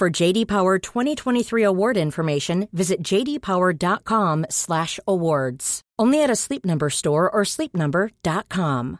For JD Power 2023 award information, visit jdpower.com/awards. Only at a Sleep Number store or sleepnumber.com.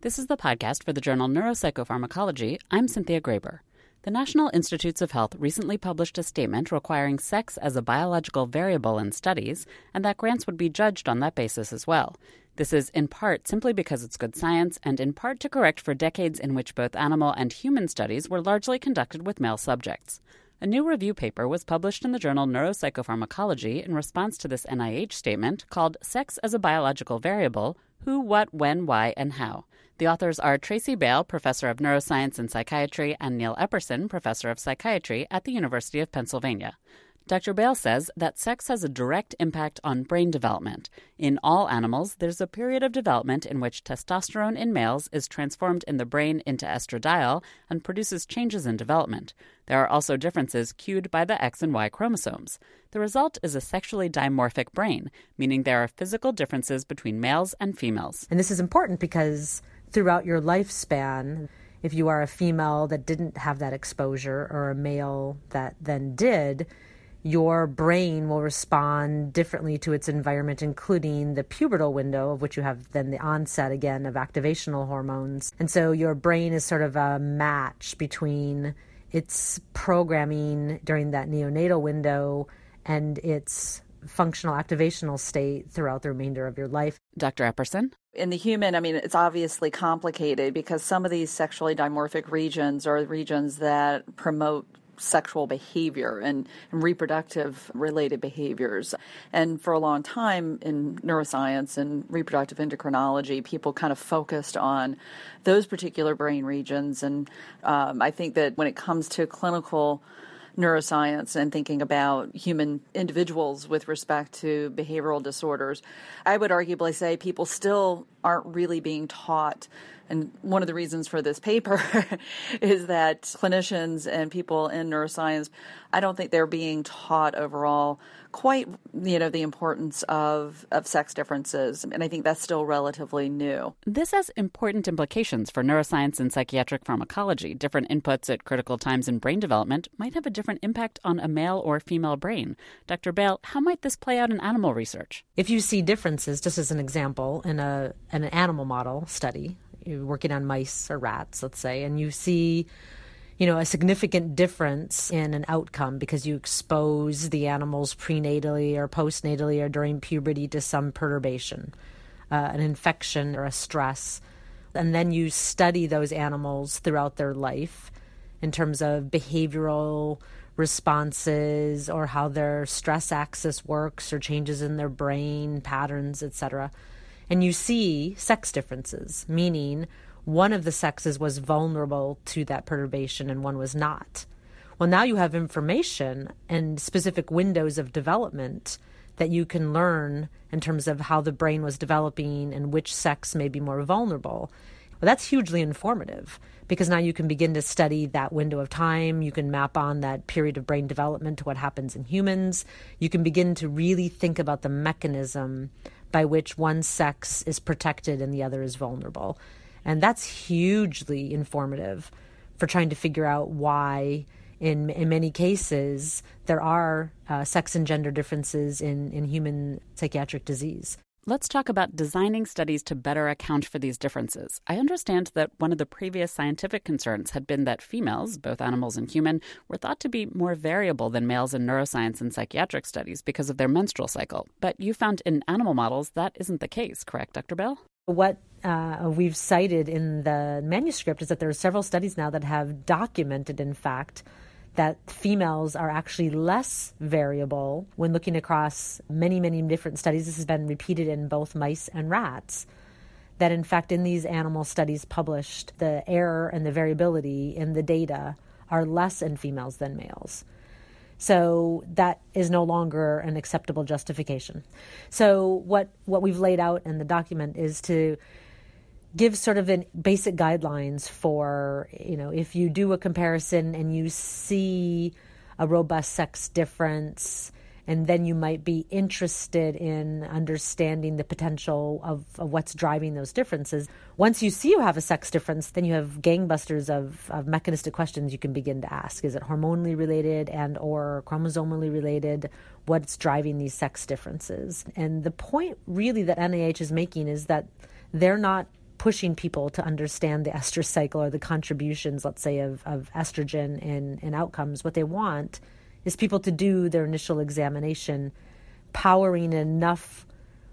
This is the podcast for the journal Neuropsychopharmacology. I'm Cynthia Graber. The National Institutes of Health recently published a statement requiring sex as a biological variable in studies, and that grants would be judged on that basis as well. This is in part simply because it's good science, and in part to correct for decades in which both animal and human studies were largely conducted with male subjects. A new review paper was published in the journal Neuropsychopharmacology in response to this NIH statement called Sex as a Biological Variable Who, What, When, Why, and How. The authors are Tracy Bale, professor of neuroscience and psychiatry, and Neill Epperson, professor of psychiatry at the University of Pennsylvania. Dr. Bale says that sex has a direct impact on brain development. In all animals, there's a period of development in which testosterone in males is transformed in the brain into estradiol and produces changes in development. There are also differences cued by the X and Y chromosomes. The result is a sexually dimorphic brain, meaning there are physical differences between males and females. And this is important because throughout your lifespan, if you are a female that didn't have that exposure or a male that then did, your brain will respond differently to its environment, including the pubertal window, of which you have then the onset again of activational hormones. And so your brain is sort of a match between its programming during that neonatal window and its functional activational state throughout the remainder of your life. Dr. Epperson? In the human, I mean, it's obviously complicated because some of these sexually dimorphic regions are regions that promote sexual behavior and, and, reproductive related behaviors. And for a long time in neuroscience and reproductive endocrinology, people kind of focused on those particular brain regions. And um, I think that when it comes to clinical neuroscience and thinking about human individuals with respect to behavioral disorders, I would arguably say people still aren't really being taught. And one of the reasons for this paper is that clinicians and people in neuroscience, I don't think they're being taught overall quite you know the importance of of sex differences. And i think that's still relatively new. This has important implications for neuroscience and psychiatric pharmacology. Different inputs at critical times in brain development might have a different impact on a male or female brain. Dr bale how might this play out in animal research? If you see differences just as an example in a in an animal model study working on mice or rats let's say and you see you know, a significant difference in an outcome because you expose the animals prenatally or postnatally or during puberty to some perturbation, uh, an infection or a stress. And then you study those animals throughout their life in terms of behavioral responses or how their stress axis works or changes in their brain patterns, etc. And you see sex differences, meaning one of the sexes was vulnerable to that perturbation and one was not. Well, now you have information and specific windows of development that you can learn in terms of how the brain was developing and which sex may be more vulnerable. Well, that's hugely informative because now you can begin to study that window of time. You can map on that period of brain development to what happens in humans. You can begin to really think about the mechanism by which one sex is protected and the other is vulnerable. And that's hugely informative for trying to figure out why, in, in many cases, there are uh, sex and gender differences in, in human psychiatric disease. Let's talk about designing studies to better account for these differences. I understand that one of the previous scientific concerns had been that females, both animals and human, were thought to be more variable than males in neuroscience and psychiatric studies because of their menstrual cycle. But you found in animal models that isn't the case, correct, Dr. Bale? What uh, we've cited in the manuscript is that there are several studies now that have documented, in fact, that females are actually less variable when looking across many, many different studies. This has been repeated in both mice and rats. That in fact, in these animal studies published, the error and the variability in the data are less in females than males. So that is no longer an acceptable justification. So what what we've laid out in the document is to give sort of an basic guidelines for you know if you do a comparison and you see a robust sex difference and then you might be interested in understanding the potential of, of, what's driving those differences. Once you see you have a sex difference, then you have gangbusters of, of mechanistic questions you can begin to ask. Is it hormonally related and or chromosomally related? What's driving these sex differences? And the point really that NIH is making is that they're not pushing people to understand the estrous cycle or the contributions, let's say, of, of estrogen in, in outcomes. What they want is people to do their initial examination, powering enough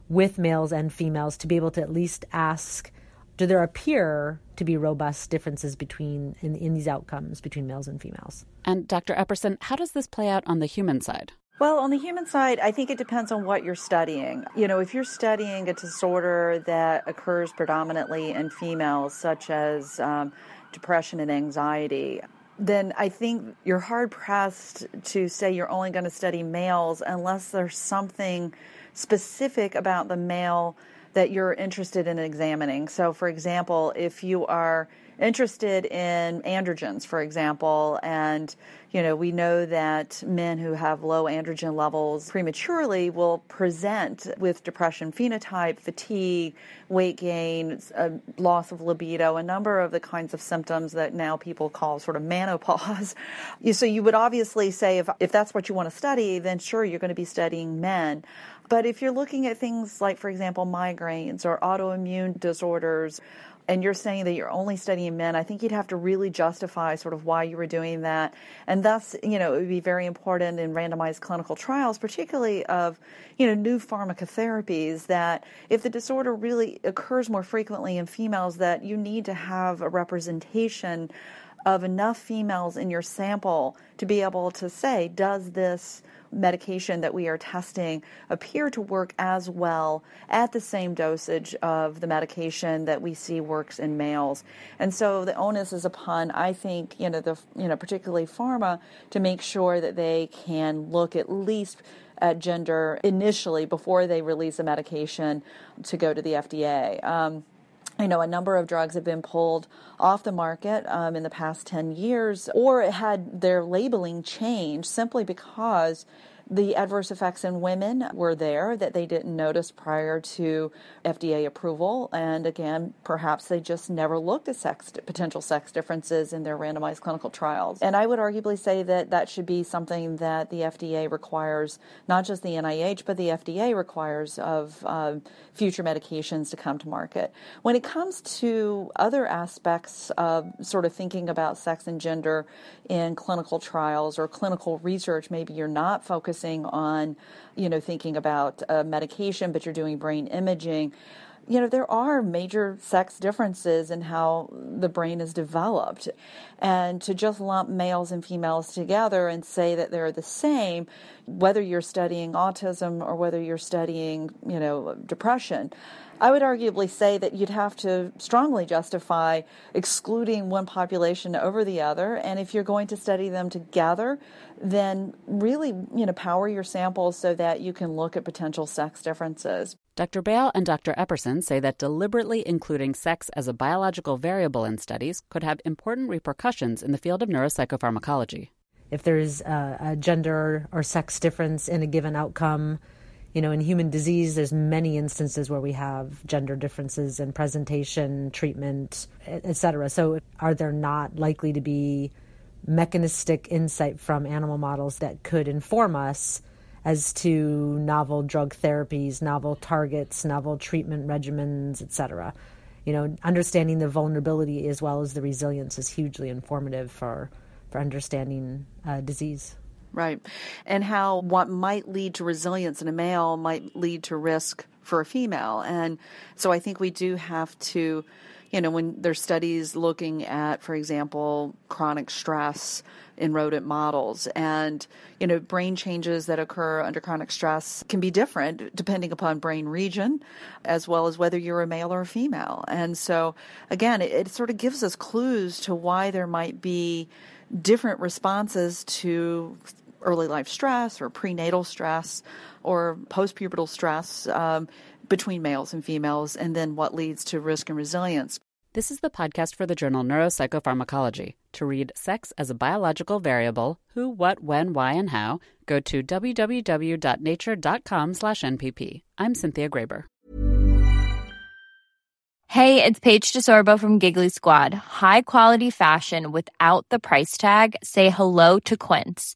with males and females to be able to at least ask do there appear to be robust differences between in, in these outcomes between males and females and dr epperson how does this play out on the human side well, on the human side, I think it depends on what you're studying. You know, if you're studying a disorder that occurs predominantly in females, such as um, depression and anxiety, then I think you're hard pressed to say you're only going to study males unless there's something specific about the male that you're interested in examining. So, for example, if you are interested in androgens, for example, and you know we know that men who have low androgen levels prematurely will present with depression phenotype, fatigue, weight gain, uh, loss of libido, a number of the kinds of symptoms that now people call sort of menopause. so you would obviously say if if that's what you want to study, then sure you're going to be studying men. But if you're looking at things like, for example, migraines or autoimmune disorders, and you're saying that you're only studying men, I think you'd have to really justify sort of why you were doing that. And thus, you know, it would be very important in randomized clinical trials, particularly of, you know, new pharmacotherapies that if the disorder really occurs more frequently in females, that you need to have a representation of enough females in your sample to be able to say, does this medication that we are testing appear to work as well at the same dosage of the medication that we see works in males. And so the onus is upon, I think, you know, the you know, particularly pharma to make sure that they can look at least at gender initially before they release a medication to go to the FDA. Um, I know a number of drugs have been pulled off the market um, in the past 10 years or had their labeling changed simply because the adverse effects in women were there that they didn't notice prior to FDA approval. And again, perhaps they just never looked at sex, potential sex differences in their randomized clinical trials. And I would arguably say that that should be something that the FDA requires, not just the NIH, but the FDA requires of uh, future medications to come to market. When it comes to other aspects of sort of thinking about sex and gender in clinical trials or clinical research, maybe you're not focused focusing on, you know, thinking about uh, medication, but you're doing brain imaging, you know, there are major sex differences in how the brain is developed. And to just lump males and females together and say that they're the same, whether you're studying autism or whether you're studying, you know, depression, I would arguably say that you'd have to strongly justify excluding one population over the other. And if you're going to study them together, then really, you know, power your samples so that you can look at potential sex differences. Dr. Bale and Dr. Epperson say that deliberately including sex as a biological variable in studies could have important repercussions in the field of neuropsychopharmacology. If there's a, uh, a gender or sex difference in a given outcome, you know, in human disease, there's many instances where we have gender differences in presentation, treatment, et cetera. So, are there not likely to be mechanistic insight from animal models that could inform us as to novel drug therapies, novel targets, novel treatment regimens, etc. You know, understanding the vulnerability as well as the resilience is hugely informative for for understanding uh, disease. Right. And how what might lead to resilience in a male might lead to risk for a female. And so I think we do have to, you know, when there's studies looking at, for example, chronic stress in rodent models and, you know, brain changes that occur under chronic stress can be different depending upon brain region as well as whether you're a male or a female. And so again, it, it sort of gives us clues to why there might be different responses to early life stress or prenatal stress or postpubertal stress um, between males and females, and then what leads to risk and resilience. This is the podcast for the journal Neuropsychopharmacology. To read Sex as a Biological Variable, Who, What, When, Why, and How, go to www.nature.com slash NPP. I'm Cynthia Graber. Hey, it's Paige DeSorbo from Giggly Squad. High quality fashion without the price tag? Say hello to Quince.